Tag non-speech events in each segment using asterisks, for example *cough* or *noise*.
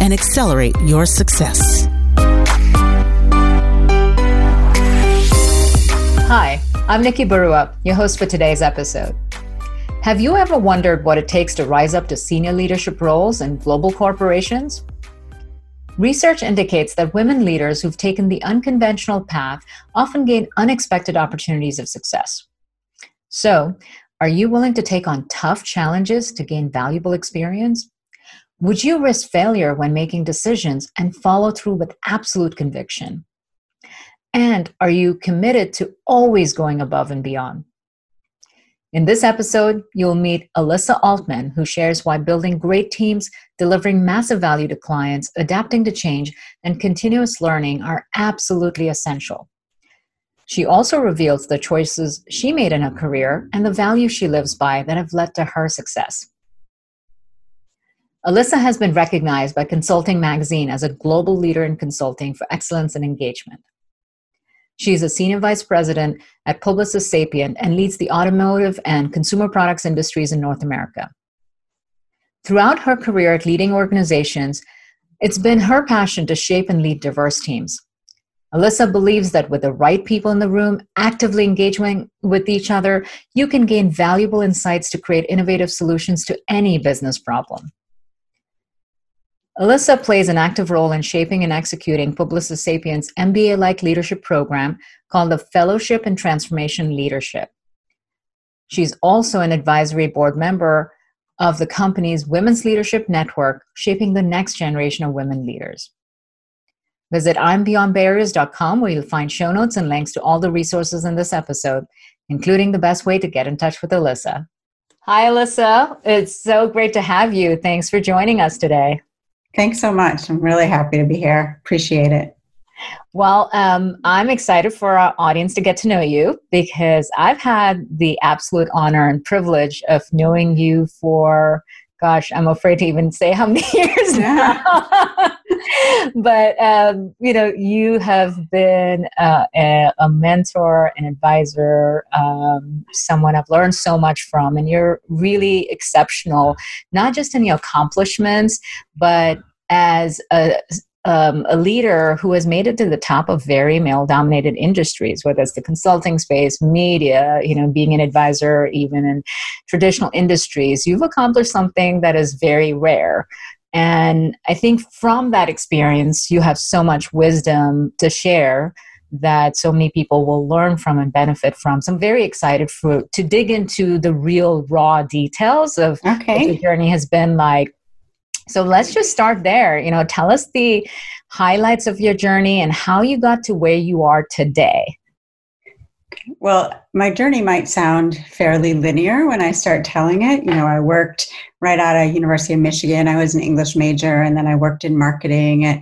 and accelerate your success. Hi, I'm Nikki Barua, your host for today's episode. Have you ever wondered what it takes to rise up to senior leadership roles in global corporations? Research indicates that women leaders who've taken the unconventional path often gain unexpected opportunities of success. So, are you willing to take on tough challenges to gain valuable experience? Would you risk failure when making decisions and follow through with absolute conviction? And are you committed to always going above and beyond? In this episode, you'll meet Alyssa Altman, who shares why building great teams, delivering massive value to clients, adapting to change, and continuous learning are absolutely essential. She also reveals the choices she made in her career and the values she lives by that have led to her success. Alyssa has been recognized by Consulting Magazine as a global leader in consulting for excellence and engagement. She is a senior vice president at Publicis Sapient and leads the automotive and consumer products industries in North America. Throughout her career at leading organizations, it's been her passion to shape and lead diverse teams. Alyssa believes that with the right people in the room, actively engaging with each other, you can gain valuable insights to create innovative solutions to any business problem. Alyssa plays an active role in shaping and executing Publicis Sapient's MBA like leadership program called the Fellowship in Transformation Leadership. She's also an advisory board member of the company's Women's Leadership Network, shaping the next generation of women leaders. Visit I'mBeyondBarriers.com where you'll find show notes and links to all the resources in this episode, including the best way to get in touch with Alyssa. Hi, Alyssa. It's so great to have you. Thanks for joining us today. Thanks so much. I'm really happy to be here. Appreciate it. Well, um, I'm excited for our audience to get to know you because I've had the absolute honor and privilege of knowing you for, gosh, I'm afraid to even say how many *laughs* years now. *laughs* but, um, you know, you have been uh, a, a, mentor, an advisor, um, someone I've learned so much from, and you're really exceptional, not just in your accomplishments, but as a um, a leader who has made it to the top of very male dominated industries whether it's the consulting space media you know being an advisor even in traditional industries. You've accomplished something that is very rare and i think from that experience you have so much wisdom to share that so many people will learn from and benefit from. So I'm very excited for to dig into the real raw details of okay. what the journey has been like so let's just start there. You know, tell us the highlights of your journey and how you got to where you are today. Well, my journey might sound fairly linear when I start telling it. You know, I worked right out of University of Michigan. I was an English major, and then I worked in marketing at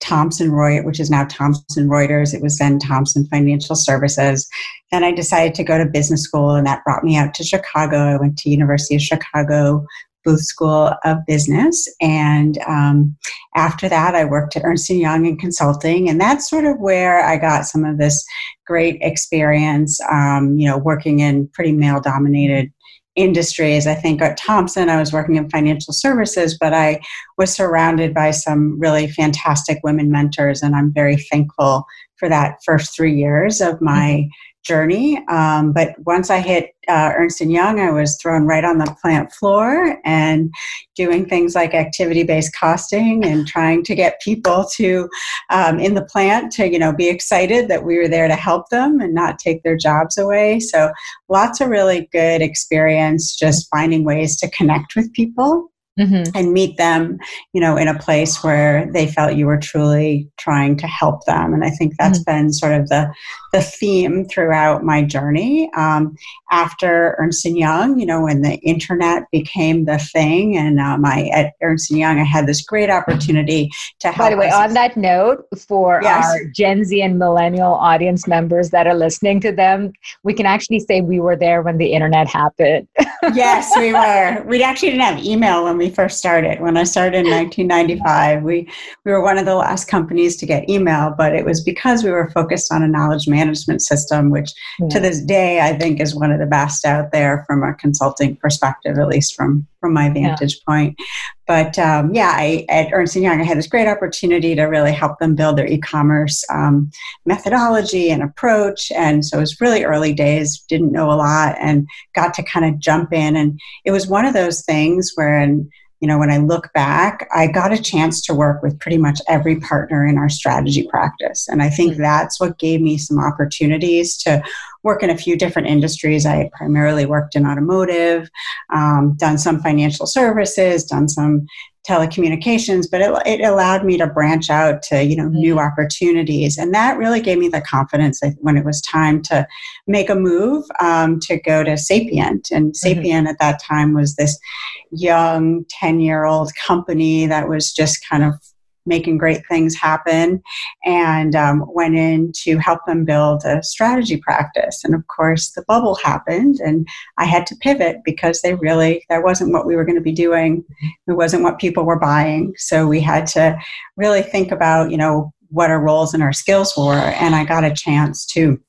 Thomson Reuters, which is now Thomson Reuters. It was then Thomson Financial Services. Then I decided to go to business school, and that brought me out to Chicago. I went to University of Chicago Booth School of Business. And um, after that, I worked at Ernst & Young in consulting. And that's sort of where I got some of this great experience, um, you know, working in pretty male dominated industries. I think at Thomson, I was working in financial services, but I was surrounded by some really fantastic women mentors. And I'm very thankful for that first three years of my journey. Um, but once I hit uh, Ernst and Young, I was thrown right on the plant floor and doing things like activity-based costing and trying to get people to um, in the plant to you know be excited that we were there to help them and not take their jobs away. So lots of really good experience just finding ways to connect with people mm-hmm. and meet them, you know, in a place where they felt you were truly trying to help them. And I think that's mm-hmm. been sort of the the theme throughout my journey. Um, after Ernst Young, you know, when the internet became the thing, and um, I at Ernst Young, I had this great opportunity to help. By the way, on that note, for yes. our Gen Z and millennial audience members that are listening to them, we can actually say we were there when the internet happened. *laughs* yes, we were. We actually didn't have email when we first started. When I started in *laughs* 1995, we we were one of the last companies to get email, but it was because we were focused on a knowledge management system, which yeah. to this day I think is one of the best out there from a consulting perspective, at least from from my vantage yeah. point. But um, yeah, I, at Ernst & Young, I had this great opportunity to really help them build their e-commerce um, methodology and approach. And so it was really early days, didn't know a lot, and got to kind of jump in. And it was one of those things where, you know, when I look back, I got a chance to work with pretty much every partner in our strategy practice. And I think mm-hmm. that's what gave me some opportunities to work in a few different industries. I had primarily worked in automotive, um, done some financial services, done some telecommunications, but it, it allowed me to branch out to you know mm-hmm. new opportunities, and that really gave me the confidence when it was time to make a move um, to go to Sapient. And mm-hmm. Sapient mm-hmm. at that time was this young ten year old company that was just kind of making great things happen and um, went in to help them build a strategy practice. And of course, the bubble happened and I had to pivot because they really, that wasn't what we were going to be doing. It wasn't what people were buying. So we had to really think about, you know, what our roles and our skills were. And I got a chance to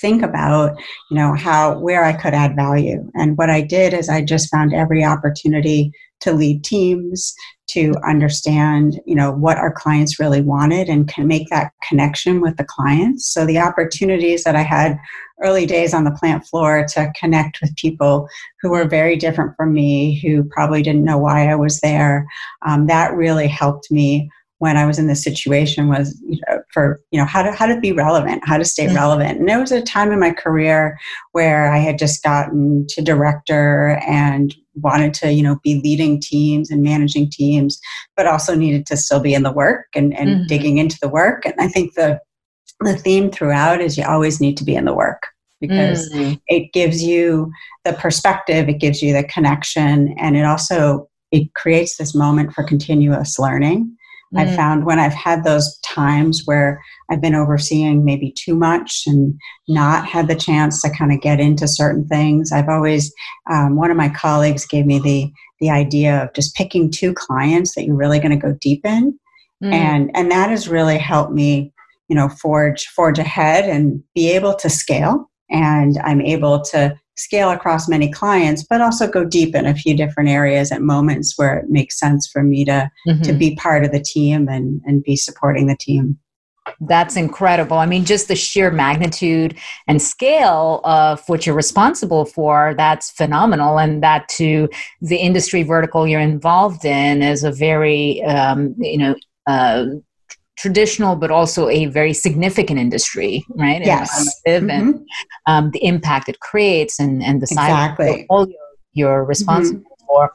think about you know how where i could add value. And what i did is i just found every opportunity to lead teams to understand you know what our clients really wanted and can make that connection with the clients. So the opportunities that i had early days on the plant floor to connect with people who were very different from me who probably didn't know why i was there um, that really helped me when I was in this situation was you know, for you know how to how to be relevant, how to stay mm-hmm. relevant. And there was a time in my career where I had just gotten to director and wanted to you know be leading teams and managing teams, but also needed to still be in the work and, and mm-hmm. digging into the work. And I think the the theme throughout is you always need to be in the work because mm-hmm. it gives you the perspective, it gives you the connection, and it also it creates this moment for continuous learning mm I've found when I've had those times where I've been overseeing maybe too much and not had the chance to kind of get into certain things, I've always, um, one of my colleagues gave me the, the idea of just picking two clients that you're really going to go deep in. mm And, and that has really helped me, you know, forge, forge ahead and be able to scale. And I'm able to scale across many clients, but also go deep in a few different areas at moments where it makes sense for me to mm-hmm. to be part of the team and and be supporting the team. That's incredible. I mean, just the sheer magnitude and scale of what you're responsible for, that's phenomenal. And that to the industry vertical you're involved in is a very, um, you know, uh, traditional but also a very significant industry right yes mm-hmm. and um, the impact it creates and, and the size exactly. of the portfolio you're responsible mm-hmm. for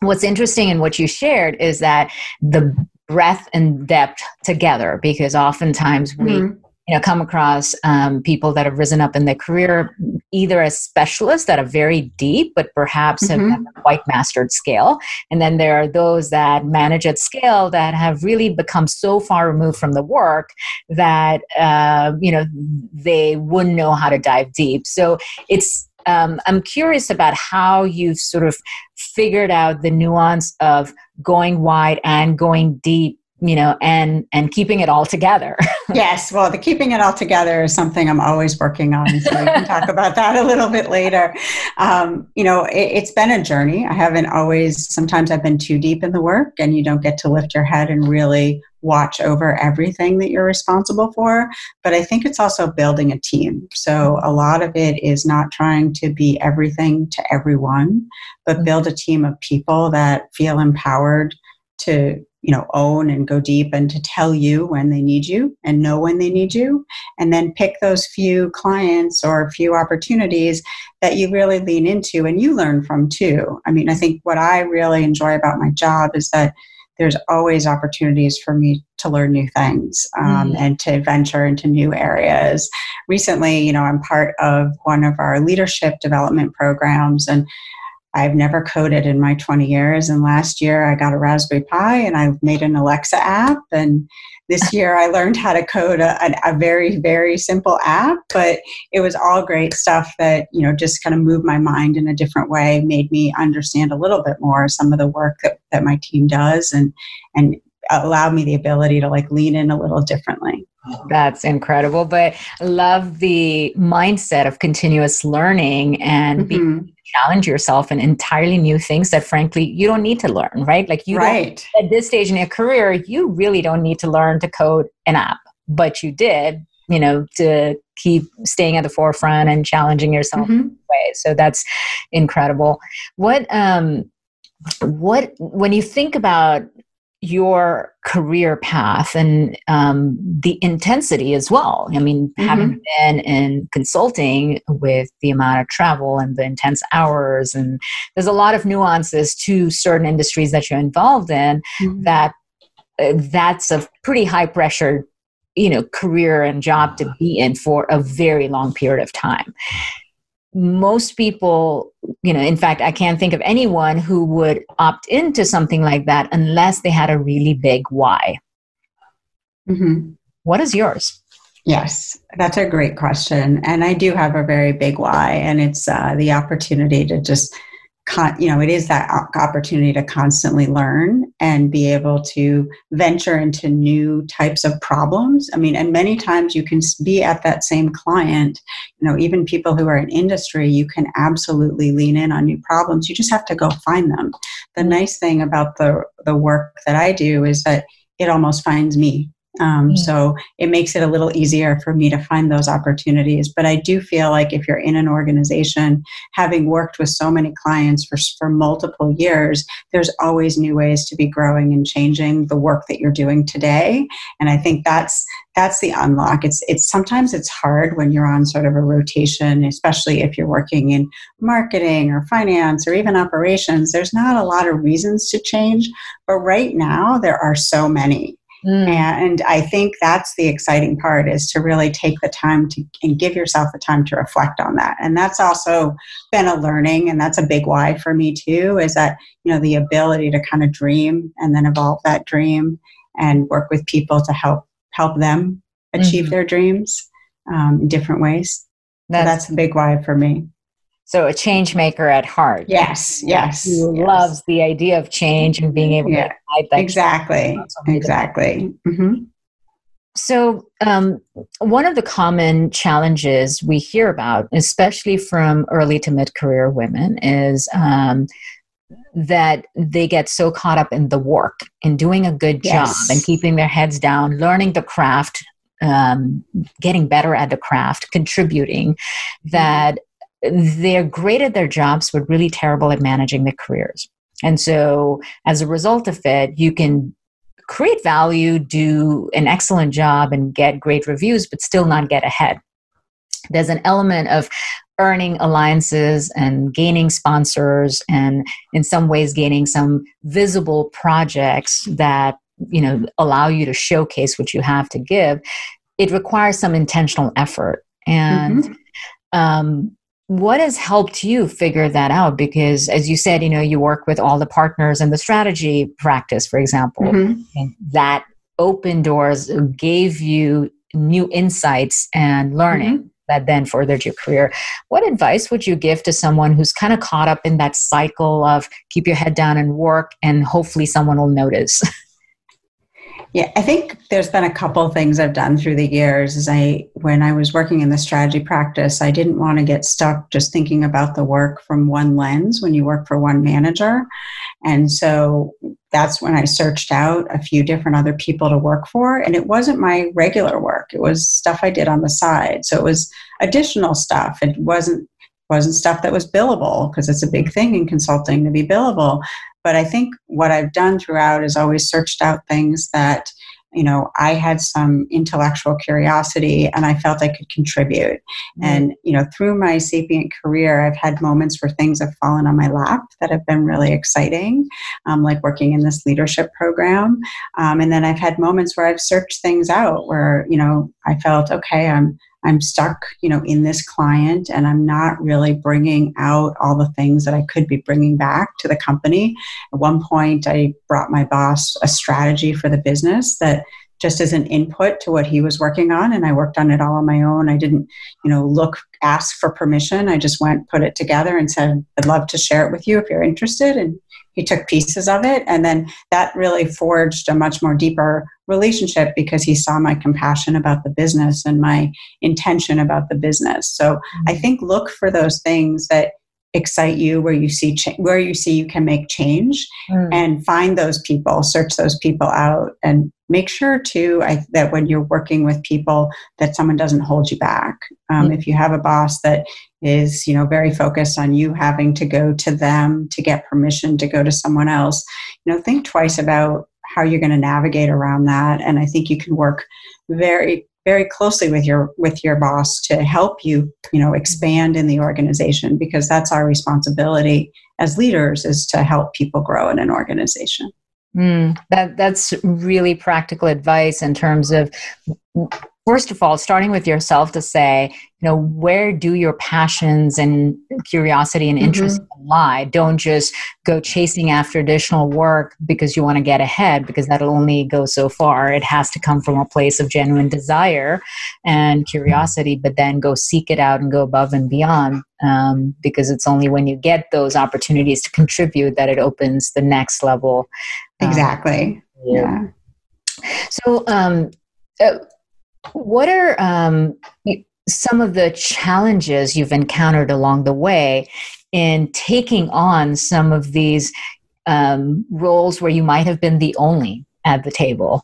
what's interesting in what you shared is that the breadth and depth together because oftentimes we mm-hmm you know come across um, people that have risen up in their career either as specialists that are very deep but perhaps mm-hmm. have quite mastered scale and then there are those that manage at scale that have really become so far removed from the work that uh, you know they wouldn't know how to dive deep so it's um, i'm curious about how you've sort of figured out the nuance of going wide and going deep you know and and keeping it all together. *laughs* Yes well the keeping it all together is something i'm always working on so we can talk about that a little bit later. Um, you know it, has been a journey. I haven't always sometimes i've been too deep in the work and you don't get to lift your head and really watch over everything that you're responsible for but i think it's also building a team. So a lot of it is not trying to be everything to everyone but mm-hmm. build a team of people that feel empowered to you know own and go deep and to tell you when they need you and know when they need you and then pick those few clients or few opportunities that you really lean into and you learn from too i mean i think what i really enjoy about my job is that there's always opportunities for me to learn new things um, mm. and to venture into new areas. Recently, you know, I'm part of one of our leadership development programs, and I've never coded in my 20 years. And last year I got a Raspberry Pi and I made an Alexa app. And this *laughs* year I learned how to code a, a, very, very simple app. But it was all great stuff that, you know, just kind of moved my mind in a different way, made me understand a little bit more some of the work that, that my team does and, and allowed me the ability to like lean in a little differently. That's incredible. But I love the mindset of continuous learning and mm-hmm. being challenge yourself in entirely new things that frankly you don't need to learn, right? Like you right. at this stage in your career, you really don't need to learn to code an app, but you did, you know, to keep staying at the forefront and challenging yourself mm-hmm. way. So that's incredible. What um what when you think about your career path and um, the intensity as well. I mean, mm-hmm. having been in consulting with the amount of travel and the intense hours, and there's a lot of nuances to certain industries that you're involved in mm-hmm. that uh, that's a pretty high pressure you know career and job to be in for a very long period of time most people, you know, in fact, I can't think of anyone who would opt into something like that unless they had a really big why. Mm-hmm. What is yours? Yes, that's a great question. And I do have a very big why, and it's uh, the opportunity to just con- you know it is that opportunity to constantly learn and be able to venture into new types of problems. I mean and many times you can be at that same client you know even people who are in industry you can absolutely lean in on new problems. You just have to go find them. The nice thing about the the work that i do is that it almost finds me um. So it makes it a little easier for me to find those opportunities. But I do feel like if you're in an organization, having worked with so many clients for, for multiple years, there's always new ways to be growing and changing the work that you're doing today. And I think that's that's the unlock. It's it's sometimes it's hard when you're on sort of a rotation, especially if you're working in marketing or finance or even operations. There's not a lot of reasons to change, but right now there are so many Mm. And I think that's the exciting part is to really take the time to and give yourself the time to reflect on that. And that's also been a learning and that's a big why for me too is that, you know, the ability to kind of dream and then evolve that dream and work with people to help help them achieve mm-hmm. their dreams um, in different ways. That's, so that's a big why for me. So a change maker at heart. Yes, yes. Who yes. loves the idea of change and being able yeah, to that exactly, exactly. Mm-hmm. So, um, one of the common challenges we hear about, especially from early to mid career women, is um, that they get so caught up in the work and doing a good yes. job and keeping their heads down, learning the craft, um, getting better at the craft, contributing, mm-hmm. that they're great at their jobs but really terrible at managing their careers. And so as a result of it you can create value do an excellent job and get great reviews but still not get ahead. There's an element of earning alliances and gaining sponsors and in some ways gaining some visible projects that you know allow you to showcase what you have to give. It requires some intentional effort. And mm-hmm. um, what has helped you figure that out because as you said you know you work with all the partners and the strategy practice for example mm-hmm. and that open doors gave you new insights and learning mm-hmm. that then furthered your career what advice would you give to someone who's kind of caught up in that cycle of keep your head down and work and hopefully someone will notice *laughs* Yeah, I think there's been a couple things I've done through the years. Is I when I was working in the strategy practice, I didn't want to get stuck just thinking about the work from one lens when you work for one manager. And so that's when I searched out a few different other people to work for. And it wasn't my regular work. It was stuff I did on the side. So it was additional stuff. It wasn't wasn't stuff that was billable because it's a big thing in consulting to be billable but I think what I've done throughout is always searched out things that you know i had some intellectual curiosity and i felt i could contribute mm-hmm. and you know through my sapient career i've had moments where things have fallen on my lap that have been really exciting um, like working in this leadership program um, and then i've had moments where i've searched things out where you know i felt okay i'm I'm stuck, you know, in this client and I'm not really bringing out all the things that I could be bringing back to the company. At one point, I brought my boss a strategy for the business that just as an input to what he was working on and i worked on it all on my own i didn't you know look ask for permission i just went put it together and said i'd love to share it with you if you're interested and he took pieces of it and then that really forged a much more deeper relationship because he saw my compassion about the business and my intention about the business so mm-hmm. i think look for those things that excite you where you see cha- where you see you can make change mm. and find those people search those people out and make sure too I, that when you're working with people that someone doesn't hold you back. Um, mm. if you have a boss that is you know very focused on you having to go to them to get permission to go to someone else you know think twice about how you're going to navigate around that. And i think you can work very very closely with your with your boss to help you you know expand in the organization because that's our responsibility as leaders is to help people grow in an organization mm, that that's really practical advice in terms of first of all starting with yourself to say you know where do your passions and curiosity and interest mm-hmm. lie? Don't just go chasing after additional work because you want to get ahead because that'll only go so far. It has to come from a place of genuine desire and curiosity but then go seek it out and go above and beyond um, because it's only when you get those opportunities to contribute that it opens the next level um, exactly. Yeah. So um, uh, what are um, some of the challenges you've encountered along the way in taking on some of these um, roles where you might have been the only at the table?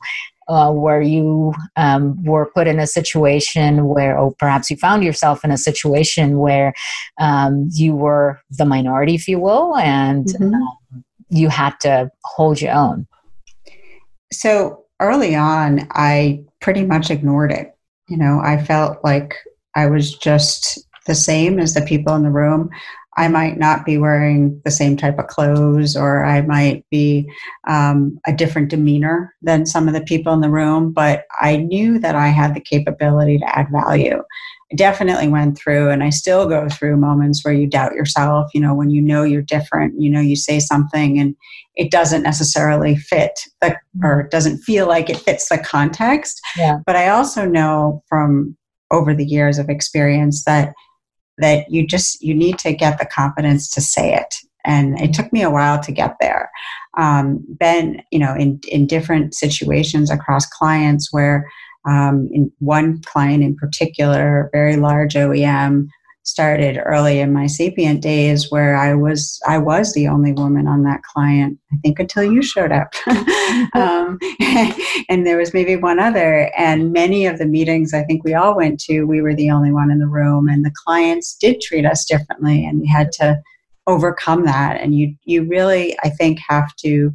Uh, where you um, were put in a situation where, or perhaps you found yourself in a situation where um, you were the minority, if you will, and mm-hmm. um, you had to hold your own? So early on, I pretty much ignored it. You know, I felt like I was just the same as the people in the room. I might not be wearing the same type of clothes, or I might be um, a different demeanor than some of the people in the room, but I knew that I had the capability to add value. I definitely went through and I still go through moments where you doubt yourself, you know, when you know you're different, you know, you say something and it doesn't necessarily fit the, or it doesn't feel like it fits the context. Yeah. But I also know from over the years of experience that that you just you need to get the confidence to say it and it took me a while to get there um, been you know in in different situations across clients where um, in one client in particular, very large OEM, started early in my sapient days where I was I was the only woman on that client. I think until you showed up, *laughs* um, *laughs* and there was maybe one other. And many of the meetings I think we all went to, we were the only one in the room, and the clients did treat us differently, and we had to overcome that. And you you really I think have to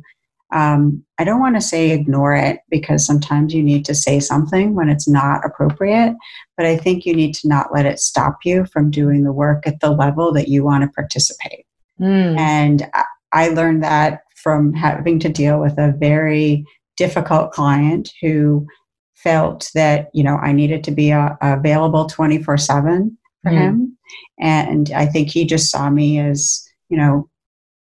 um, I don't want to say ignore it because sometimes you need to say something when it's not appropriate, but I think you need to not let it stop you from doing the work at the level that you want to participate. Mm. And I learned that from having to deal with a very difficult client who felt that you know I needed to be uh, available 24 7 for mm. him and I think he just saw me as you know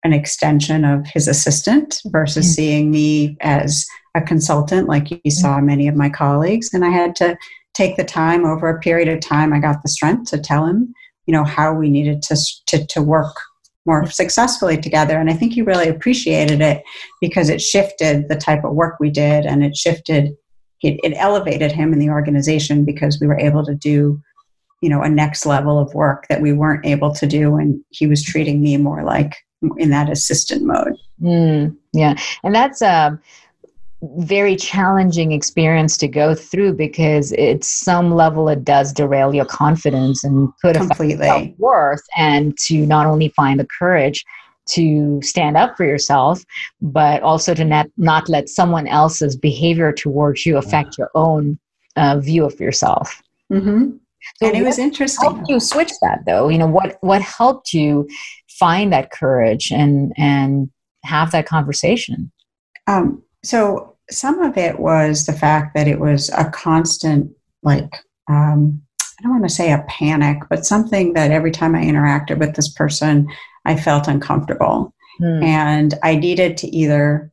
an extension of his assistant versus mm-hmm. seeing me as a consultant like you mm. saw many of my colleagues and i had to take the time over a period of time i got the strength to tell him you know how we needed to to, to work more successfully together and i think he really appreciated it because it shifted the type of work we did and it shifted it, it elevated him in the organization because we were able to do you know a next level of work that we weren't able to do and he was treating me more like in that assistant mode. Mm, yeah, and that's a very challenging experience to go through because at some level it does derail your confidence and could affect your worth and to not only find the courage to stand up for yourself, but also to not, not let someone else's behavior towards you affect your own uh, view of yourself. Mm-hmm. So and it was interesting. Helped you switch that though? You know what what helped you find that courage and and have that conversation? Um, so some of it was the fact that it was a constant like um, I don't want to say a panic, but something that every time I interacted with this person, I felt uncomfortable. Mm. And I needed to either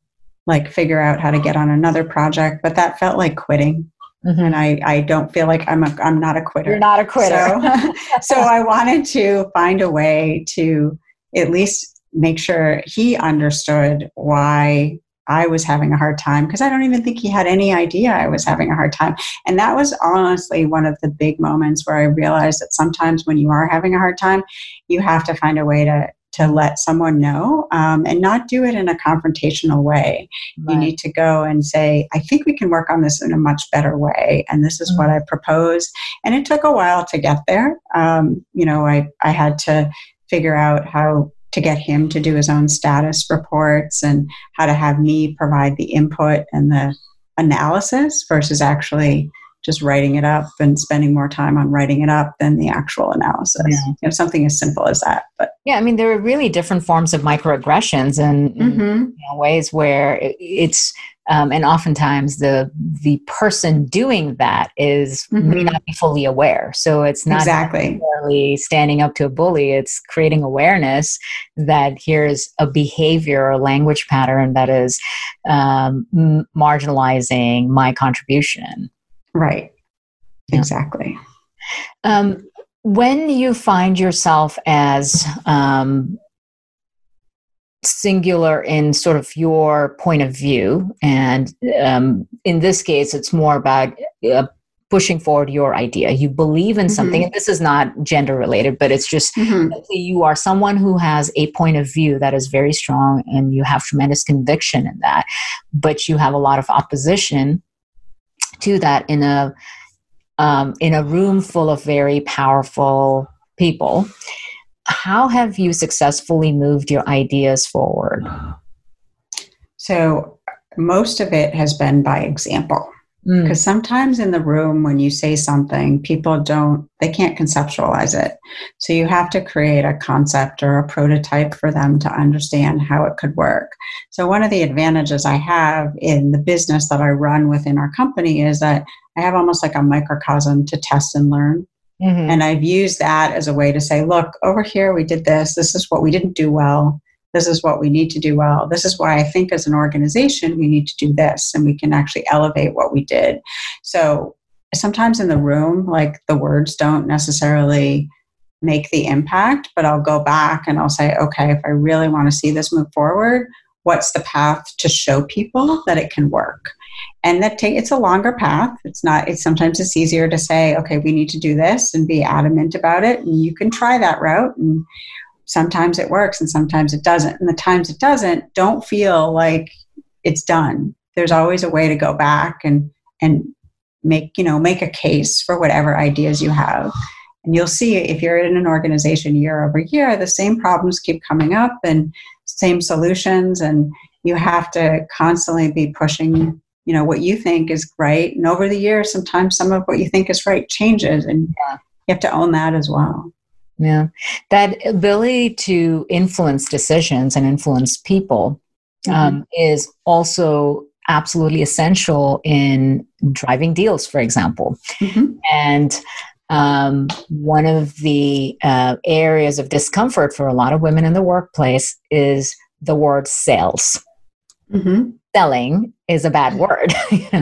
like figure out how to get on another project, but that felt like quitting. Mm-hmm. And I, I don't feel like I'm a, I'm not a quitter. You're not a quitter. So, *laughs* so I wanted to find a way to at least make sure he understood why I was having a hard time because I don't even think he had any idea I was having a hard time. And that was honestly one of the big moments where I realized that sometimes when you are having a hard time, you have to find a way to to let someone know um, and not do it in a confrontational way. Right. You need to go and say, I think we can work on this in a much better way. And this is mm-hmm. what I propose. And it took a while to get there. Um, you know, I, I had to figure out how to get him to do his own status reports and how to have me provide the input and the analysis versus actually just writing it up and spending more time on writing it up than the actual analysis. Yeah. You know, something as simple as that. But yeah, I mean, there are really different forms of microaggressions and mm-hmm. you know, ways where it's um, and oftentimes the the person doing that is mm-hmm. may not be fully aware. So it's not exactly necessarily standing up to a bully. It's creating awareness that here's a behavior or language pattern that is um, marginalizing my contribution. Right. Yeah. Exactly. Um, when you find yourself as um, singular in sort of your point of view, and um, in this case, it's more about uh, pushing forward your idea. You believe in something, mm-hmm. and this is not gender related, but it's just mm-hmm. you are someone who has a point of view that is very strong, and you have tremendous conviction in that, but you have a lot of opposition to that in a um, in a room full of very powerful people. How have you successfully moved your ideas forward? So, most of it has been by example. Because mm. sometimes in the room, when you say something, people don't, they can't conceptualize it. So you have to create a concept or a prototype for them to understand how it could work. So, one of the advantages I have in the business that I run within our company is that I have almost like a microcosm to test and learn. Mm-hmm. And I've used that as a way to say, look, over here we did this. This is what we didn't do well. This is what we need to do well. This is why I think as an organization we need to do this and we can actually elevate what we did. So sometimes in the room, like the words don't necessarily make the impact, but I'll go back and I'll say, okay, if I really want to see this move forward, what's the path to show people that it can work? And that take it's a longer path. It's not it's sometimes it's easier to say okay we need to do this and be adamant about it. And you can try that route and sometimes it works and sometimes it doesn't. And the times it doesn't don't feel like it's done. There's always a way to go back and and make you know make a case for whatever ideas you have. And you'll see if you're in an organization year over year the same problems keep coming up and same solutions and you have to constantly be pushing you know what you think is right and over the years sometimes some of what you think is right changes and yeah. you have to own that as well yeah that ability to influence decisions and influence people mm-hmm. um, is also absolutely essential in driving deals for example mm-hmm. and um, one of the uh, areas of discomfort for a lot of women in the workplace is the word sales mm-hmm selling is a bad word.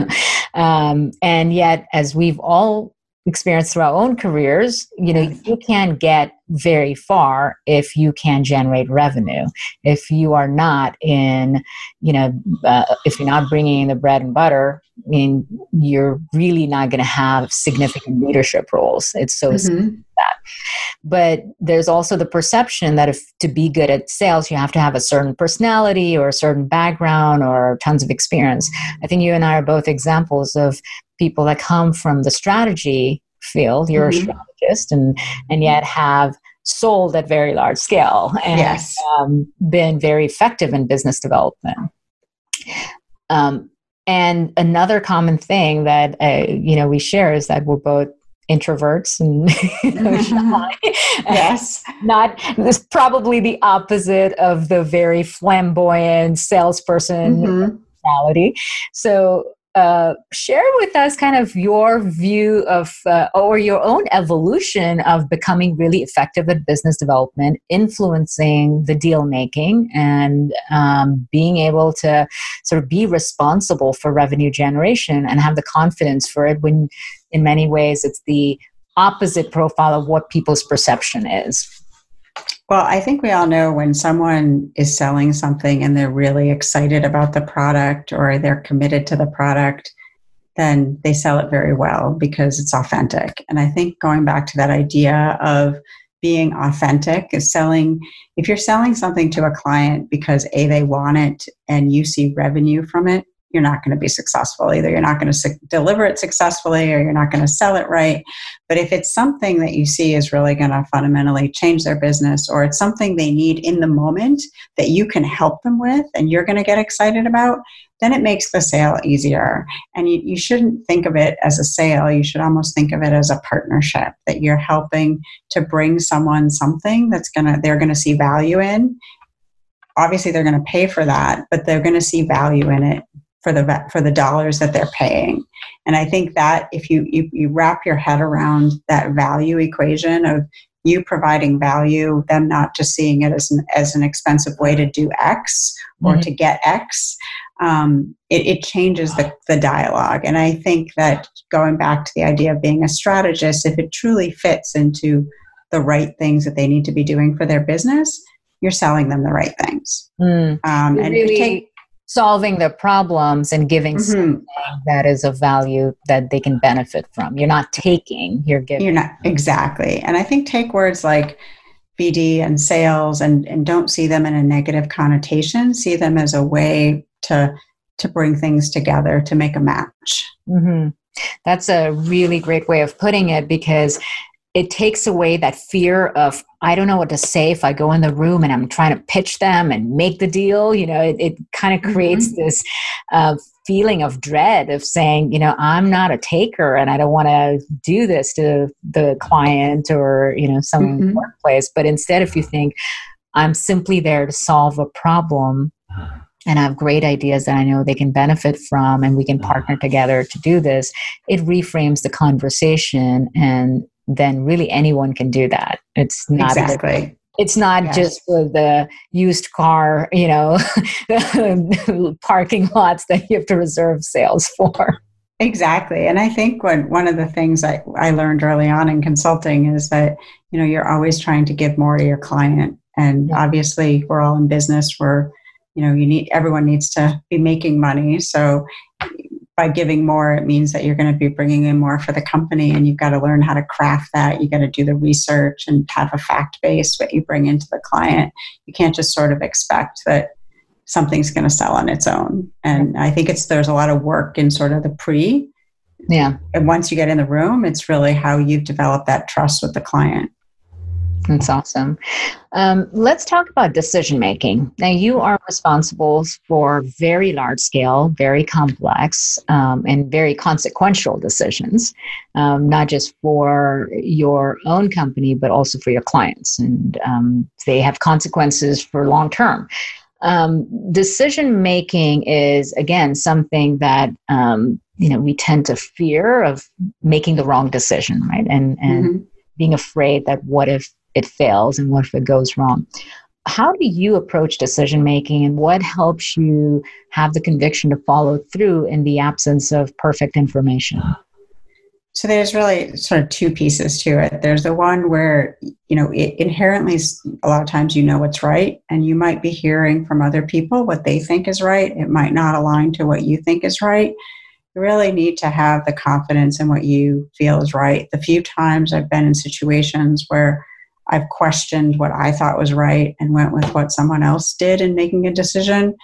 *laughs* um, and yet, as we've all experienced through our own careers, you know, you can get very far if you can generate revenue. If you are not in, you know, uh, if you're not bringing in the bread and butter, I mean, you're really not going to have significant leadership roles. It's so mm-hmm. That. But there's also the perception that if to be good at sales, you have to have a certain personality or a certain background or tons of experience. I think you and I are both examples of people that come from the strategy field. You're mm-hmm. a strategist and and yet have sold at very large scale and Yes. um, been very effective in business development. Um, and another common thing that uh, you know we share is that we're both introverts and *laughs* you know, *laughs* shy. Yes. *laughs* not this probably the opposite of the very flamboyant salesperson Mhm. personality. So, uh, share with us kind of your view of uh, or your own evolution of becoming really effective at business development, influencing the deal making, and um, being able to sort of be responsible for revenue generation and have the confidence for it when, in many ways, it's the opposite profile of what people's perception is. Well, I think we all know when someone is selling something and they're really excited about the product or they're committed to the product, then they sell it very well because it's authentic. And I think going back to that idea of being authentic is selling, if you're selling something to a client because A, they want it and you see revenue from it, you're not going to be successful. Either you're not going to su- deliver it successfully or you're not going to sell it right. But if it's something that you see is really going to fundamentally change their business or it's something they need in the moment that you can help them with and you're going to get excited about, then it makes the sale easier. And you, you shouldn't think of it as a sale. You should almost think of it as a partnership that you're helping to bring someone something that's going to, they're going to see value in. Obviously, they're going to pay for that, but they're going to see value in it for the for the dollars that they're paying. And I think that if you, you you wrap your head around that value equation of you providing value, them not just seeing it as an as an expensive way to do X or Mhm. to get X, um, it, it changes the, the dialogue. And I think that going back to the idea of being a strategist, if it truly fits into the right things that they need to be doing for their business, you're selling them the right things. Mm. Um, and really take, solving the problems and giving Mhm. something that is of value that they can benefit from. You're not taking, you're giving. You're not exactly. And I think take words like BD and sales and, and don't see them in a negative connotation. See them as a way to to bring things together to make a match. hmm That's a really great way of putting it because it takes away that fear of I don't know what to say if I go in the room and I'm trying to pitch them and make the deal. You know, it, it kind of creates this uh, feeling of dread of saying, you know, I'm not a taker and I don't want to do this to the client or you know some Mhm. workplace. But instead, if you think I'm simply there to solve a problem and I have great ideas that I know they can benefit from, and we can partner together to do this, it reframes the conversation, and then really anyone can do that. It's not Exactly. it's not Yes. just for the used car, you know, *laughs* parking lots that you have to reserve sales for. Exactly. And I think what one of the things I, I learned early on in consulting is that, you know, you're always trying to give more to your client. And Yeah. obviously we're all in business We're, you know, you need everyone needs to be making money. So by giving more, it means that you're going to be bringing in more for the company and you've got to learn how to craft that. You got to do the research and have a fact base what you bring into the client. You can't just sort of expect that something's going to sell on its own. And I think it's there's a lot of work in sort of the pre Yeah, and once you get in the room, it's really how you've developed that trust with the client. That's awesome. Um, let's talk about decision making. Now, you are responsible for very large scale, very complex, um, and very consequential decisions, um, not just for your own company, but also for your clients. And um, they have consequences for long term. Um, decision making is, again, something that um, you know we tend to fear of making the wrong decision, right? And and Mhm. being afraid that what if it fails and what if it goes wrong how do you approach decision making and what helps you have the conviction to follow through in the absence of perfect information So there's really sort of two pieces to it. There's the one where, you know, inherently, a lot of times you know what's right, and you might be hearing from other people what they think is right. It might not align to what you think is right. You really need to have the confidence in what you feel is right. The few times I've been in situations where I've questioned what I thought was right and went with what someone else did in making a decision,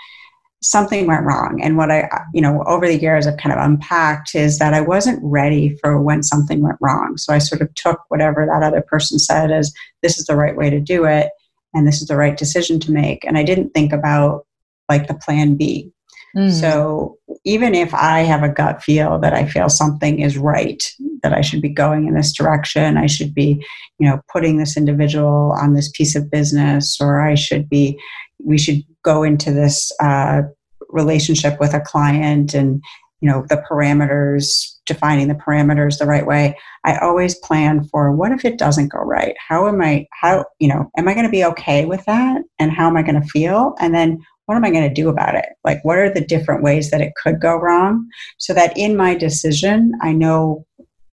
something went wrong. And what I, you know, over the years I've kind of unpacked is that I wasn't ready for when something went wrong. So I sort of took whatever that other person said as this is the right way to do it and this is the right decision to make. And I didn't think about like the plan B. Mm. So even if I have a gut feel that I feel something is right, that I should be going in this direction, I should be, you know, putting this individual on this piece of business, or I should be, we should go into this uh, relationship with a client and, you know, the parameters, defining the parameters the right way. I always plan for what if it doesn't go right? How am I, how, you know, am I going to be okay with that? And how am I going to feel? And then what am I going to do about it? Like, what are the different ways that it could go wrong? So that in my decision, I know,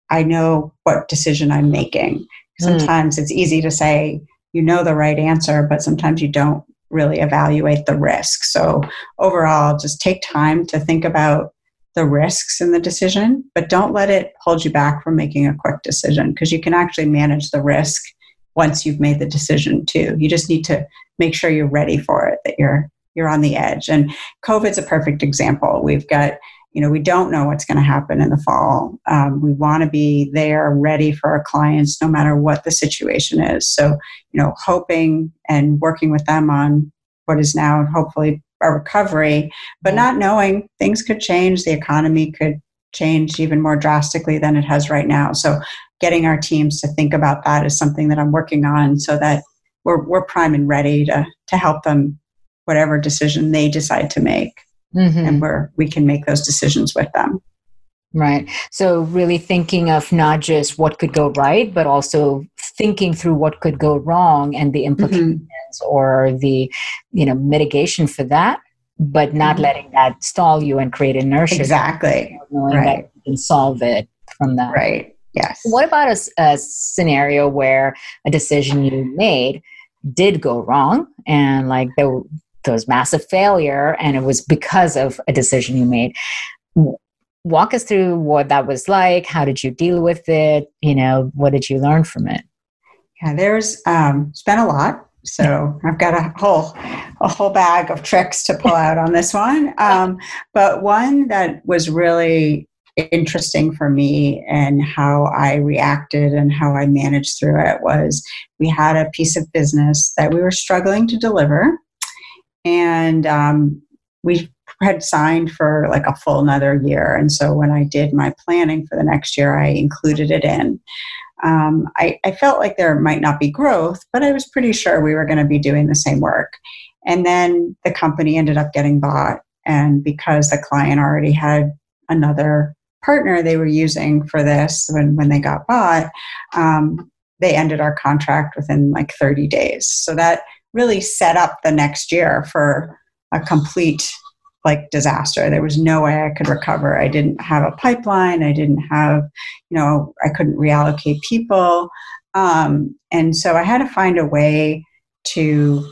I know what decision I'm making. Hmm. Sometimes mm. it's easy to say you know the right answer, but sometimes you don't really evaluate the risk. So overall, just take time to think about the risks in the decision, but don't let it hold you back from making a quick decision because you can actually manage the risk once you've made the decision too. You just need to make sure you're ready for it, that you're you're on the edge. And COVID's a perfect example. We've got, you know, we don't know what's going to happen in the fall. Um, we want to be there ready for our clients no matter what the situation is. So, you know, hoping and working with them on what is now hopefully a recovery, but not knowing things could change, the economy could change even more drastically than it has right now. So, getting our teams to think about that is something that I'm working on so that we're, we're prime and ready to, to help them whatever decision they decide to make mm-hmm. and where we can make those decisions with them right so really thinking of not just what could go right but also thinking through what could go wrong and the mm-hmm. implications mm-hmm. or the you know mitigation for that but not mm-hmm. letting that stall you and create inertia exactly knowing right. that you can solve it from that right yes what about a, a scenario where a decision you made did go wrong and like there there was massive failure and it was because of a decision you made. Walk us through what that was like. How did you deal with it? You know what did you learn from it? Yeah there's um it's been a lot so i've got a whole a whole bag of tricks to pull out on this one. *laughs* Um, but one that was really interesting for me and how I reacted and how I managed through it was we had a piece of business that we were struggling to deliver and um, we had signed for like a full another year. And so when i did my planning for the next year i included it in. Um, I, I, felt like there might not be growth but i was pretty sure we were going to be doing the same work. And then the company ended up getting bought. And because the client already had another partner they were using for this when, when they got bought um, they ended our contract within like 30 days. So that really set up the next year for a complete like disaster. There was no way I could recover. I didn't have a pipeline. I didn't have, you know, I couldn't reallocate people. Um, and so I had to find a way to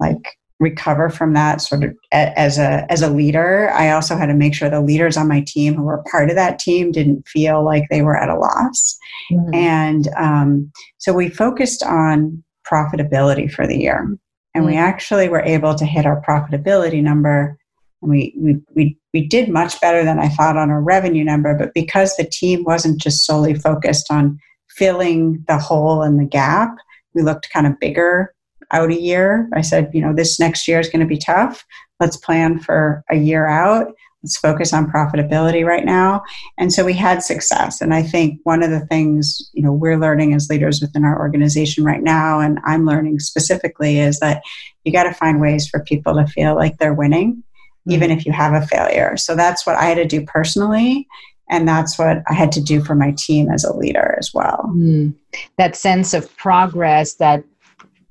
like recover from that sort of as a as a leader i also had to make sure the leaders on my team who were part of that team didn't feel like they were at a loss mm-hmm. and um, so we focused on profitability for the year. And we mm. actually were able to hit our profitability number. And we, we, we, we did much better than I thought on our revenue number. But because the team wasn't just solely focused on filling the hole and the gap, we looked kind of bigger out a year. I said, you know, this next year is going to be tough. Let's plan for a year out let's focus on profitability right now and so we had success and i think one of the things you know we're learning as leaders within our organization right now and i'm learning specifically is that you got to find ways for people to feel like they're winning mm-hmm. even if you have a failure so that's what i had to do personally and that's what i had to do for my team as a leader as well mm. that sense of progress that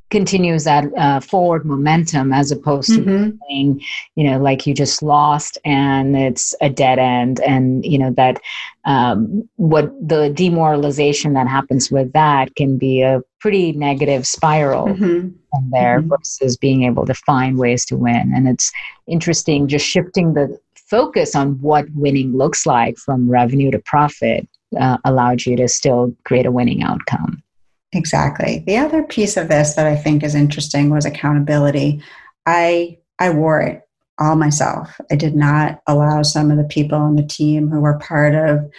continues that uh, forward momentum as opposed to mm-hmm. being, you know, like you just lost and it's a dead end. And, you know, that um, what the demoralization that happens with that can be a pretty negative spiral mm-hmm. from there mm-hmm. versus being able to find ways to win. And it's interesting just shifting the focus on what winning looks like from revenue to profit uh, allowed you to still create a winning outcome. Exactly. The other piece of this that I think is interesting was accountability. I I wore it all myself. I did not allow some of the people on the team who were part of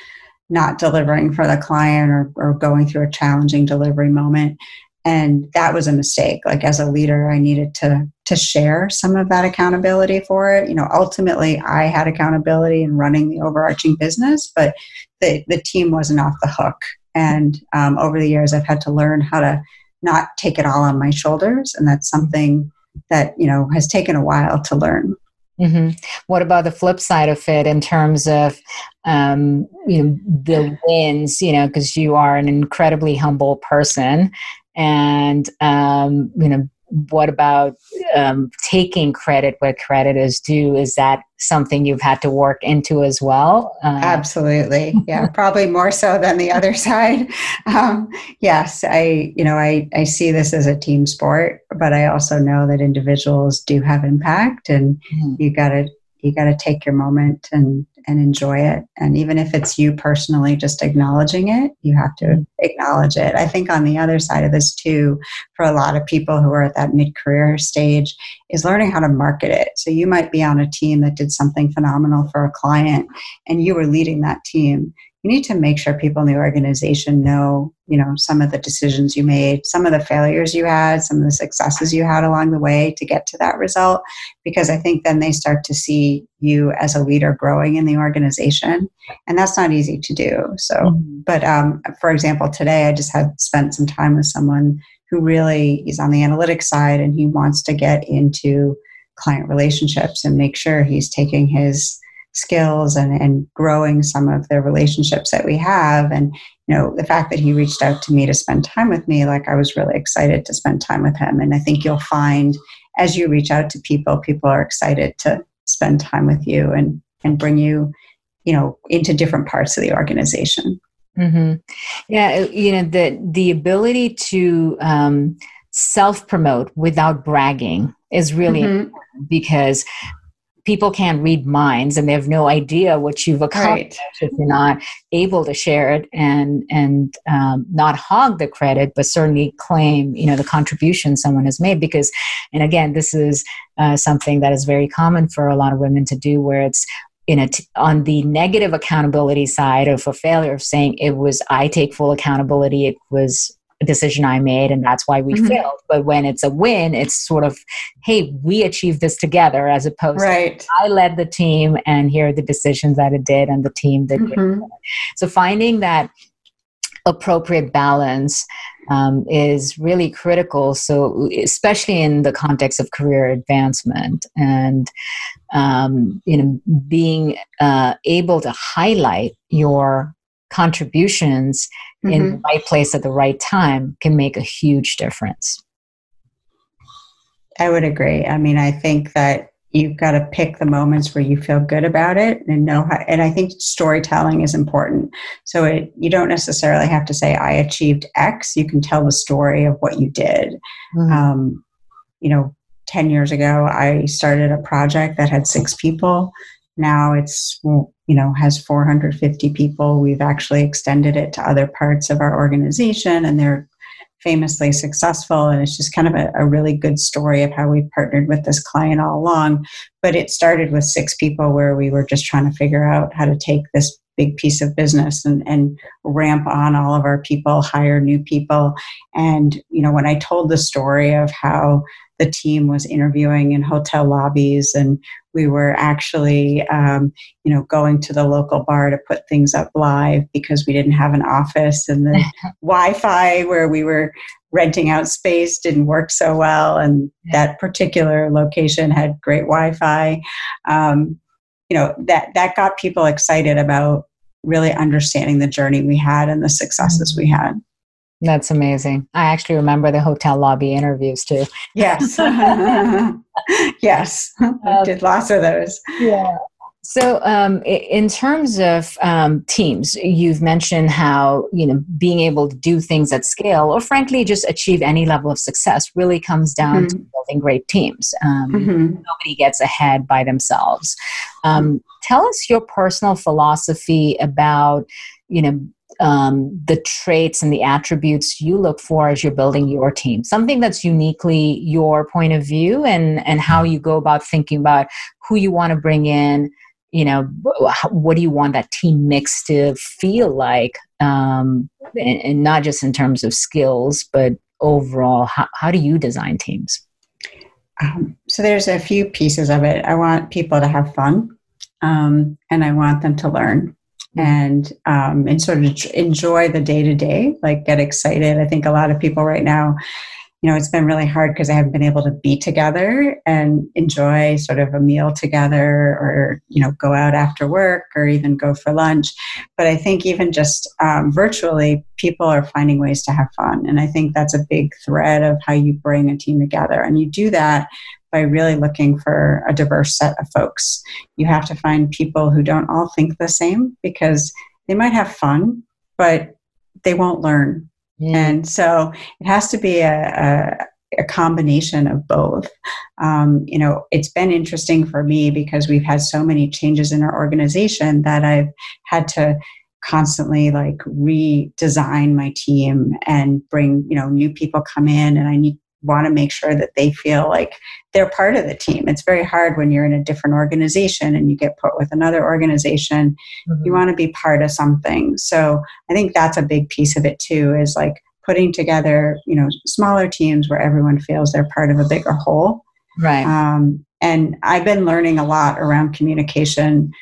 not delivering for the client or, or going through a challenging delivery moment. And that was a mistake. Like as a leader, I needed to to share some of that accountability for it. You know, ultimately I had accountability in running the overarching business, but the, the team wasn't off the hook. And um, over the years, I've had to learn how to not take it all on my shoulders. And that's something that, you know, has taken a while to learn. Mm-hmm. What about the flip side of it in terms of um, you know the wins? You know, because you are an incredibly humble person, and um, you know what about um, taking credit where credit is due? Is that something you've had to work into as well? Uh, Absolutely, yeah, probably more so than the other *laughs* side. Um, yes, I you know I I see this as a team sport, but I also know that individuals do have impact, and mm-hmm. you got to you got to take your moment and and enjoy it. And even if it's you personally just acknowledging it you have to acknowledge it. I think on the other side of this too for a lot of people who are at that mid-career stage is learning how to market it. So you might be on a team that did something phenomenal for a client and you were leading that team you need to make sure people in the organization know you know some of the decisions you made some of the failures you had some of the successes you had along the way to get to that result because i think then they start to see you as a leader growing in the organization and that's not easy to do so mm-hmm. but um, for example today i just had spent some time with someone who really is on the analytics side and he wants to get into client relationships and make sure he's taking his skills and, and growing some of the relationships that we have and you know the fact that he reached out to me to spend time with me like i was really excited to spend time with him and i think you'll find as you reach out to people people are excited to spend time with you and and bring you you know into different parts of the organization mm-hmm. yeah you know the the ability to um, self promote without bragging is really mm-hmm. because people can't read minds and they have no idea what you've accomplished right. if you're not able to share it and and um, not hog the credit but certainly claim you know the contribution someone has made because and again this is uh, something that is very common for a lot of women to do where it's in a t- on the negative accountability side of a failure of saying it was i take full accountability it was decision I made and that's why we mm-hmm. failed. But when it's a win, it's sort of, hey, we achieved this together as opposed right. to I led the team and here are the decisions that it did and the team did. Mm-hmm. So finding that appropriate balance um, is really critical. So, especially in the context of career advancement and um, you know being uh, able to highlight your contributions mm-hmm. in the right place at the right time can make a huge difference. I would agree. I mean, I think that you've got to pick the moments where you feel good about it and know how and i think storytelling is important so it, you don't necessarily have to say i achieved x you can tell the story of what you did mm-hmm. um, you know 10 years ago i started a project that had six people now it's you know has 450 people. We've actually extended it to other parts of our organization and they're famously successful. And it's just kind of a, a, really good story of how we partnered with this client all along. But it started with six people where we were just trying to figure out how to take this big piece of business and, and ramp on all of our people hire new people. And you know when i told the story of how the team was interviewing in hotel lobbies and we were actually um, you know going to the local bar to put things up live because we didn't have an office and the *laughs* wi-fi where we were renting out space didn't work so well and that particular location had great wi-fi. Um, you know that that got people excited about really understanding the journey we had and the successes we had that's amazing. I actually remember the hotel lobby interviews too. Yes. *laughs* *laughs* yes. Um, did lots of those. Yeah. So, um, in terms of um, teams, you've mentioned how you know being able to do things at scale, or frankly, just achieve any level of success, really comes down mm-hmm. to building great teams. Um, mm-hmm. Nobody gets ahead by themselves. Um, tell us your personal philosophy about you know um, the traits and the attributes you look for as you're building your team something that's uniquely your point of view and and how you go about thinking about who you want to bring in you know what do you want that team mix to feel like um, and, and, not just in terms of skills but overall how, how do you design teams? Um, so there's a few pieces of it. I want people to have fun um, and i want them to learn and um, and sort of enjoy the day to day, like get excited. I think a lot of people right now, you know, it's been really hard because I haven't been able to be together and enjoy sort of a meal together, or you know, go out after work, or even go for lunch. But I think even just um, virtually, people are finding ways to have fun, and I think that's a big thread of how you bring a team together. And you do that by really looking for a diverse set of folks. You have to find people who don't all think the same because they might have fun, but they won't learn. Yeah. And so it has to be a, a a combination of both. Um, you know, it's been interesting for me because we've had so many changes in our organization that I've had to constantly like redesign my team and bring you know new people come in and i need want to make sure that they feel like they're part of the team. It's very hard when you're in a different organization and you get put with another organization. Mm-hmm. You want to be part of something. So I think that's a big piece of it too is like putting together, you know, smaller teams where everyone feels they're part of a bigger whole. Right. Um, and I've been learning a lot around communication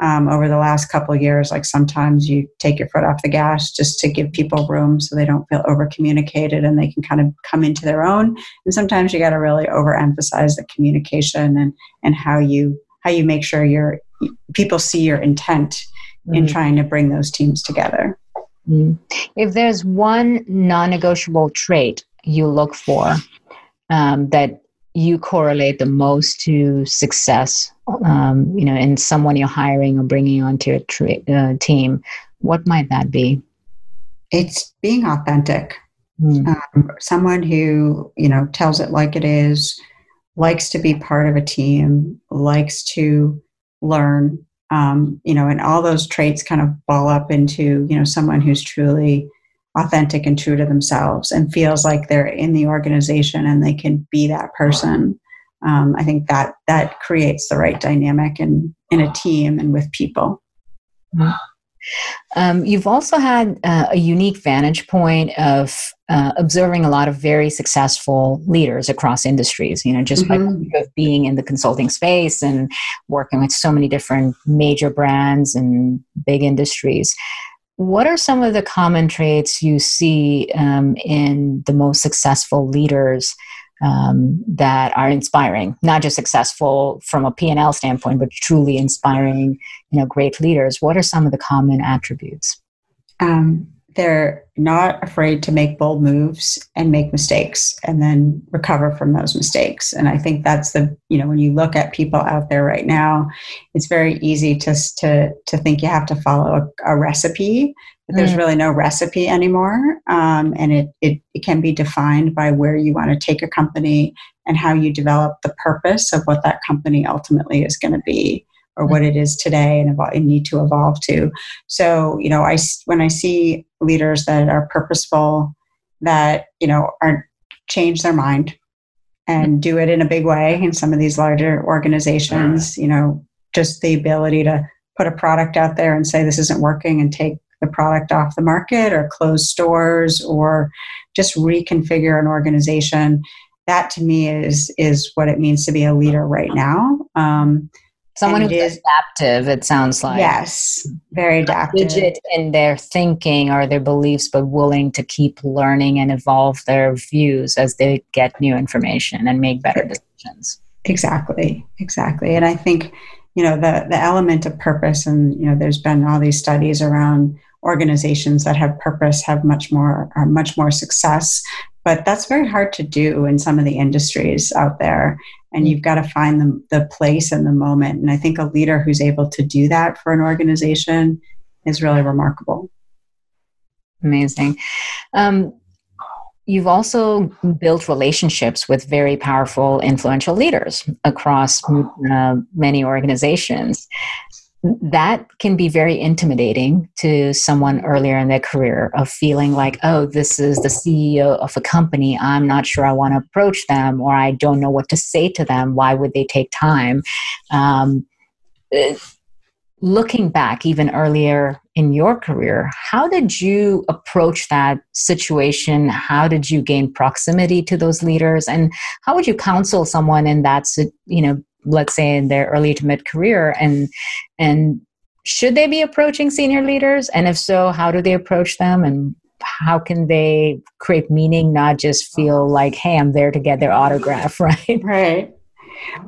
um, over the last couple of years. Like sometimes you take your foot off the gas just to give people room so they don't feel over communicated and they can kind of come into their own. And sometimes you got to really overemphasize the communication and and how you how you make sure your people see your intent mm-hmm. in trying to bring those teams together. Mm-hmm. If there's one non-negotiable trait you look for um, that you correlate the most to success um, you know in someone you're hiring or bringing onto a tra- uh, team what might that be? It's being authentic. Mm. um, someone who you know tells it like it is likes to be part of a team likes to learn um, you know and all those traits kind of ball up into you know someone who's truly authentic and true to themselves and feels like they're in the organization and they can be that person um, i think that that creates the right dynamic in in a team and with people mm-hmm. um, you've also had uh, a unique vantage point of uh, observing a lot of very successful leaders across industries you know just mm-hmm. by being in the consulting space and working with so many different major brands and big industries what are some of the common traits you see um, in the most successful leaders um, that are inspiring? Not just successful from a P&L standpoint, but truly inspiring, you know, great leaders. What are some of the common attributes? Um, they're not afraid to make bold moves and make mistakes and then recover from those mistakes. And i think that's the you know when you look at people out there right now it's very easy to to to think you have to follow a, a recipe but there's mm. really no recipe anymore. Um, and it, it it can be defined by where you want to take a company and how you develop the purpose of what that company ultimately is going to be or what it is today and, and need to evolve to. So, you know, I when I see leaders that are purposeful, that you know aren't change their mind and do it in a big way in some of these larger organizations, you know, just the ability to put a product out there and say this isn't working and take the product off the market or close stores or just reconfigure an organization. That to me is is what it means to be a leader right now. Um, Someone who's is, adaptive, it sounds like. Yes, very adaptive. Rigid in their thinking or their beliefs, but willing to keep learning and evolve their views as they get new information and make better decisions. Exactly, exactly. And I think, you know, the, the element of purpose, and, you know, there's been all these studies around organizations that have purpose have much more are much more success but that's very hard to do in some of the industries out there and you've got to find the, the place and the moment. And i think a leader who's able to do that for an organization is really remarkable. Amazing. Um, you've also built relationships with very powerful influential leaders across uh, many organizations that can be very intimidating to someone earlier in their career of feeling like oh this is the ceo of a company. I'm not sure i want to approach them or i don't know what to say to them. Why would they take time? Um, looking back even earlier in your career how did you approach that situation? How did you gain proximity to those leaders? And how would you counsel someone in that you know let's say in their early to mid career and and should they be approaching senior leaders? And if so how do they approach them? And how can they create meaning not just feel like hey i'm there to get their autograph *laughs* right? Right.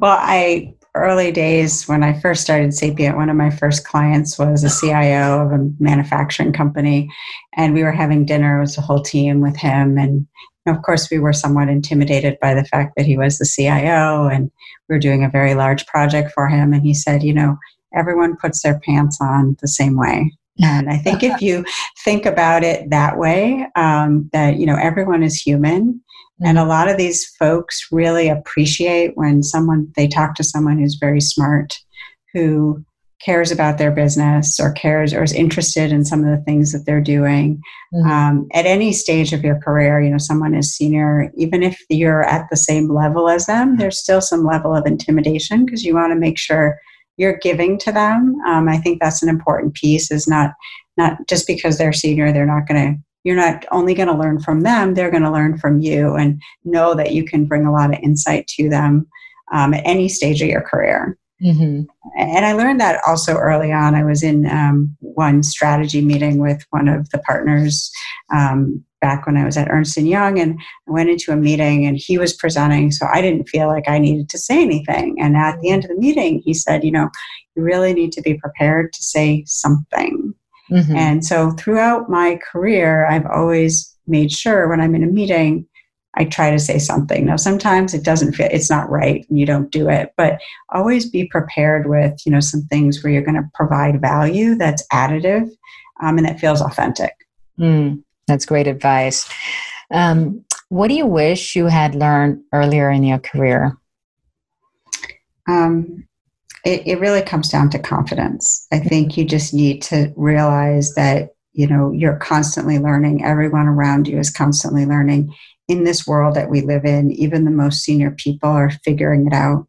Well i early days when i first started sapient one of my first clients was a cio of a manufacturing company and we were having dinner with the whole team with him and of course, we were somewhat intimidated by the fact that he was the CIO and we were doing a very large project for him. And he said, you know, everyone puts their pants on the same way. And I think if you *laughs* think about it that way, um, that, you know, everyone is human. And a lot of these folks really appreciate when someone, they talk to someone who's very smart, who cares about their business or cares or is interested in some of the things that they're doing. Mm-hmm. um, at any stage of your career you know someone is senior even if you're at the same level as them there's still some level of intimidation because you want to make sure you're giving to them. Um, i think that's an important piece is not not just because they're senior they're not going to you're not only going to learn from them they're going to learn from you and know that you can bring a lot of insight to them um, at any stage of your career Mm-hmm. And I learned that also early on. I was in um, one strategy meeting with one of the partners um, back when I was at Ernst and Young, and I went into a meeting and he was presenting, so I didn't feel like I needed to say anything. And at the end of the meeting, he said, "You know, you really need to be prepared to say something." Mm-hmm. And so throughout my career, I've always made sure when I'm in a meeting I try to say something. Now, sometimes it doesn't fit, it's not right and you don't do it, but always be prepared with, you know, some things where you're going to provide value that's additive um, and that feels authentic. Mm, that's great advice. Um, what do you wish you had learned earlier in your career? Um, it, it really comes down to confidence. I think you just need to realize that you know you're constantly learning everyone around you is constantly learning in this world that we live in, even the most senior people are figuring it out.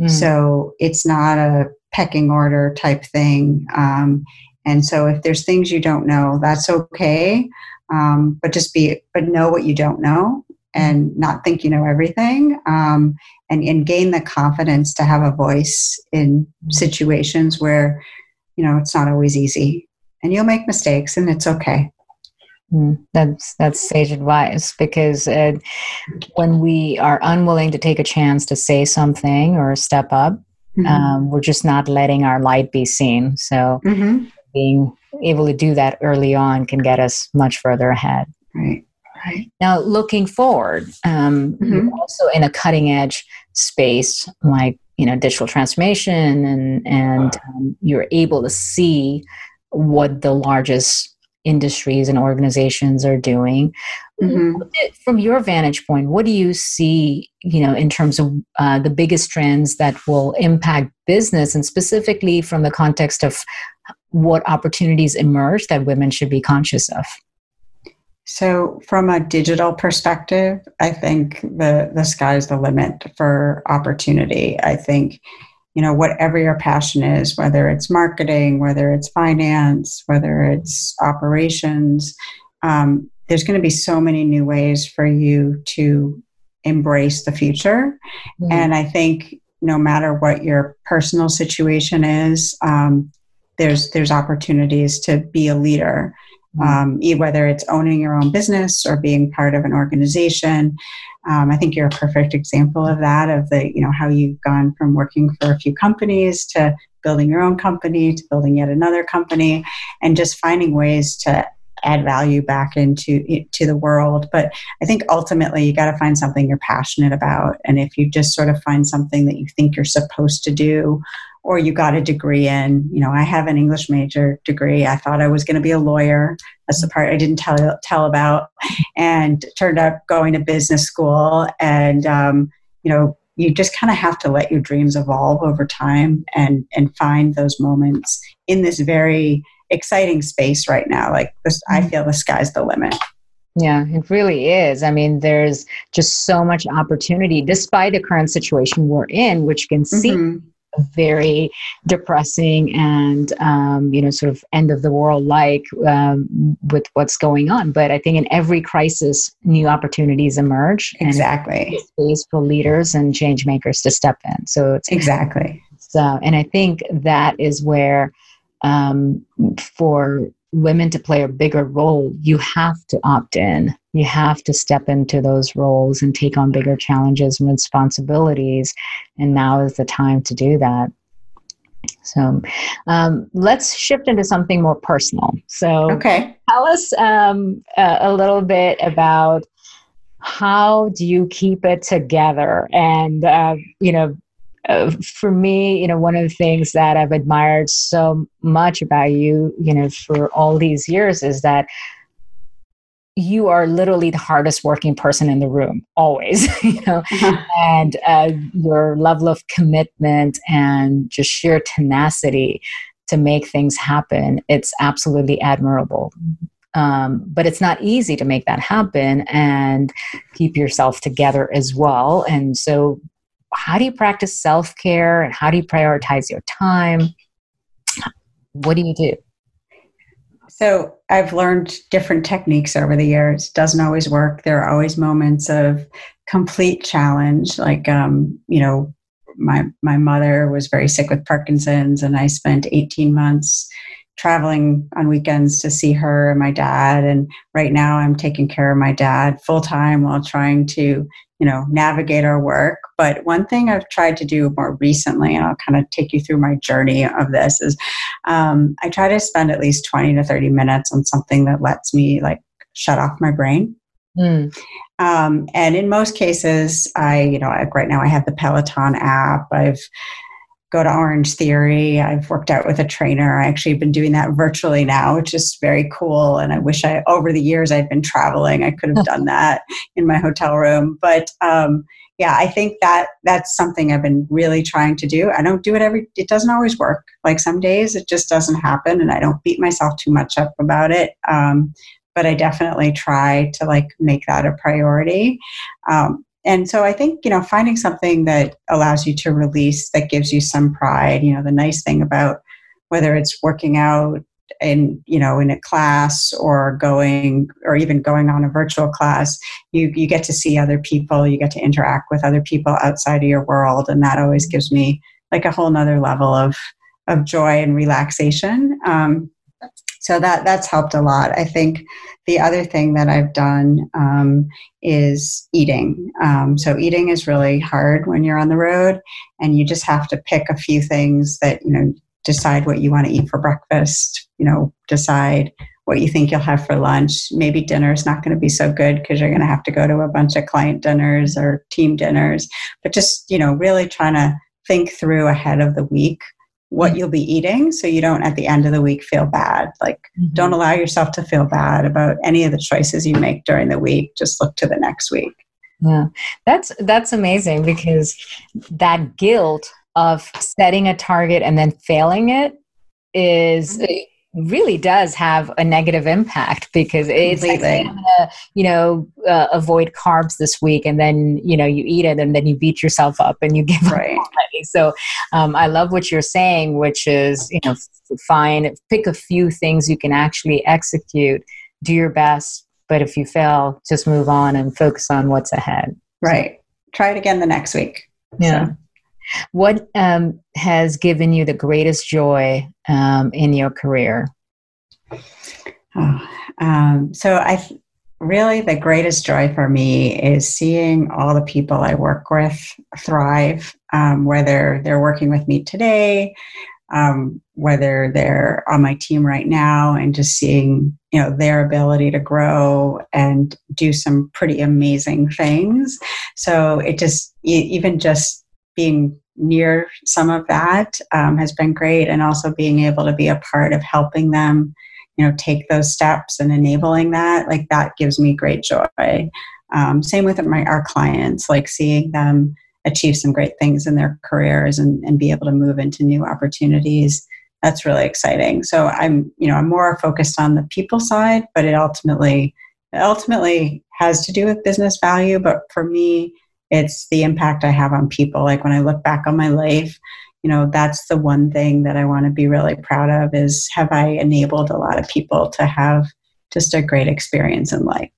Mm. So it's not a pecking order type thing. Um, and so if there's things you don't know, that's okay. Um, but just be, but know what you don't know and not think you know everything um, and, and gain the confidence to have a voice in situations where, you know, it's not always easy and you'll make mistakes and it's okay. Mm, that's that's sage advice because uh, when we are unwilling to take a chance to say something or step up, mm-hmm. um, we're just not letting our light be seen. So mm-hmm. being able to do that early on can get us much further ahead. Right. Right. Now, looking forward, um, mm-hmm. also in a cutting edge space like you know digital transformation, and and um, you're able to see what the largest industries and organizations are doing. Mm-hmm. From your vantage point, what do you see, you know, in terms of uh, the biggest trends that will impact business, and specifically from the context of what opportunities emerge that women should be conscious of? So, from a digital perspective, I think the the sky's the limit for opportunity. I think you know whatever your passion is whether it's marketing whether it's finance whether it's operations um, there's going to be so many new ways for you to embrace the future mm-hmm. and i think no matter what your personal situation is um, there's there's opportunities to be a leader. Um, whether it's owning your own business or being part of an organization. Um, I think you're a perfect example of that, of the, you know, how you've gone from working for a few companies to building your own company to building yet another company and just finding ways to add value back into to the world. But i think ultimately you got to find something you're passionate about. And if you just sort of find something that you think you're supposed to do or you got a degree in you know i have an english major degree i thought i was going to be a lawyer that's the part i didn't tell tell about and turned up going to business school and um, you know you just kind of have to let your dreams evolve over time and and find those moments in this very exciting space right now like this i mm-hmm. feel the sky's the limit yeah, it really is. I mean, there's just so much opportunity despite the current situation we're in, which can seem mm-hmm. Very depressing and, um, you know, sort of end of the world like um, with what's going on. But I think in every crisis, new opportunities emerge. Exactly. space for leaders and change makers to step in. So it's exactly. So, and I think that is where um, for women to play a bigger role, you have to opt in. You have to step into those roles and take on bigger challenges and responsibilities. And now is the time to do that. So um, let's shift into something more personal. So, okay. tell us um, a, a little bit about how do you keep it together and uh, you know uh, for me, you know, one of the things that I've admired so much about you, you know, for all these years is that you are literally the hardest working person in the room always *laughs* you know uh-huh. *laughs* and uh, your level of commitment and just sheer tenacity to make things happen it's absolutely admirable um, but it's not easy to make that happen and keep yourself together as well and so how do you practice self care and how do you prioritize your time? What do you do? So I've learned different techniques over the years. Doesn't always work. There are always moments of complete challenge. Like, um, you know, my my mother was very sick with Parkinson's, and I spent 18 months traveling on weekends to see her and my dad. And right now, I'm taking care of my dad full time while trying to you know navigate our work. But one thing i've tried to do more recently and i'll kind of take you through my journey of this is um, i try to spend at least 20 to 30 minutes on something that lets me like shut off my brain. Mm. um, and in most cases i you know I, right now i have the peloton app. I've go to Orange Theory. I've worked out with a trainer. I actually have been doing that virtually now, which is very cool. And I wish I, over the years I'd been traveling, I could have *laughs* done that in my hotel room. But um, yeah, I think that that's something I've been really trying to do. I don't do it every, it doesn't always work. Like some days it just doesn't happen and I don't beat myself too much up about it. Um, but I definitely try to like make that a priority. Um, and so I think, you know, finding something that allows you to release, that gives you some pride, you know, the nice thing about whether it's working out in, you know, in a class or going, or even going on a virtual class, you, you get to see other people, you get to interact with other people outside of your world. And that always gives me like a whole nother level of, of joy and relaxation. Um, so that that's helped a lot. I think the other thing that I've done um, is eating. Um, so eating is really hard when you're on the road, and you just have to pick a few things that you know. Decide what you want to eat for breakfast. You know, decide what you think you'll have for lunch. Maybe dinner is not going to be so good because you're going to have to go to a bunch of client dinners or team dinners. But just, you know, really trying to think through ahead of the week what mm-hmm. you'll be eating so you don't at the end of the week feel bad. Like mm-hmm. don't allow yourself to feel bad about any of the choices you make during the week. Just look to the next week. Yeah. That's that's amazing because that guilt of setting a target and then failing it is mm-hmm really does have a negative impact because it's like I'm gonna, you know, uh, avoid carbs this week, and then you know you eat it, and then you beat yourself up and you *laughs* give right. up. So um, I love what you're saying, which is you know, find pick a few things you can actually execute, do your best, but if you fail, just move on and focus on what's ahead. Right. So, Try it again the next week. Yeah. So. What um, has given you the greatest joy um, in your career? Oh, um, so I really the greatest joy for me is seeing all the people I work with thrive, um, whether they're working with me today, um, whether they're on my team right now, and just seeing you know their ability to grow and do some pretty amazing things. So it just even just being near some of that um, has been great. And also being able to be a part of helping them you know take those steps and enabling that like that gives me great joy. Um, same with my our clients like seeing them achieve some great things in their careers and, and be able to move into new opportunities that's really exciting. So i'm you know i'm more focused on the people side but it ultimately it ultimately has to do with business value. But for me it's the impact i have on people like when i look back on my life you know that's the one thing that i want to be really proud of is have i enabled a lot of people to have just a great experience in life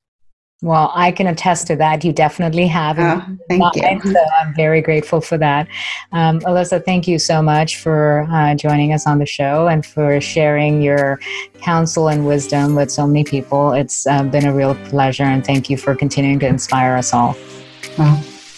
well, I can attest to that. You definitely have. Oh, thank you. So I'm very grateful for that. Um, Alyssa, thank you so much for uh, joining us on the show and for sharing your counsel and wisdom with so many people. It's uh, been a real pleasure, and thank you for continuing to inspire us all.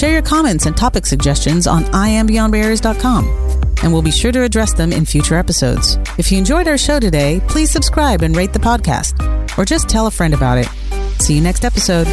Share your comments and topic suggestions on iambeyondbarriers.com and we'll be sure to address them in future episodes. If you enjoyed our show today, please subscribe and rate the podcast, or just tell a friend about it. See you next episode.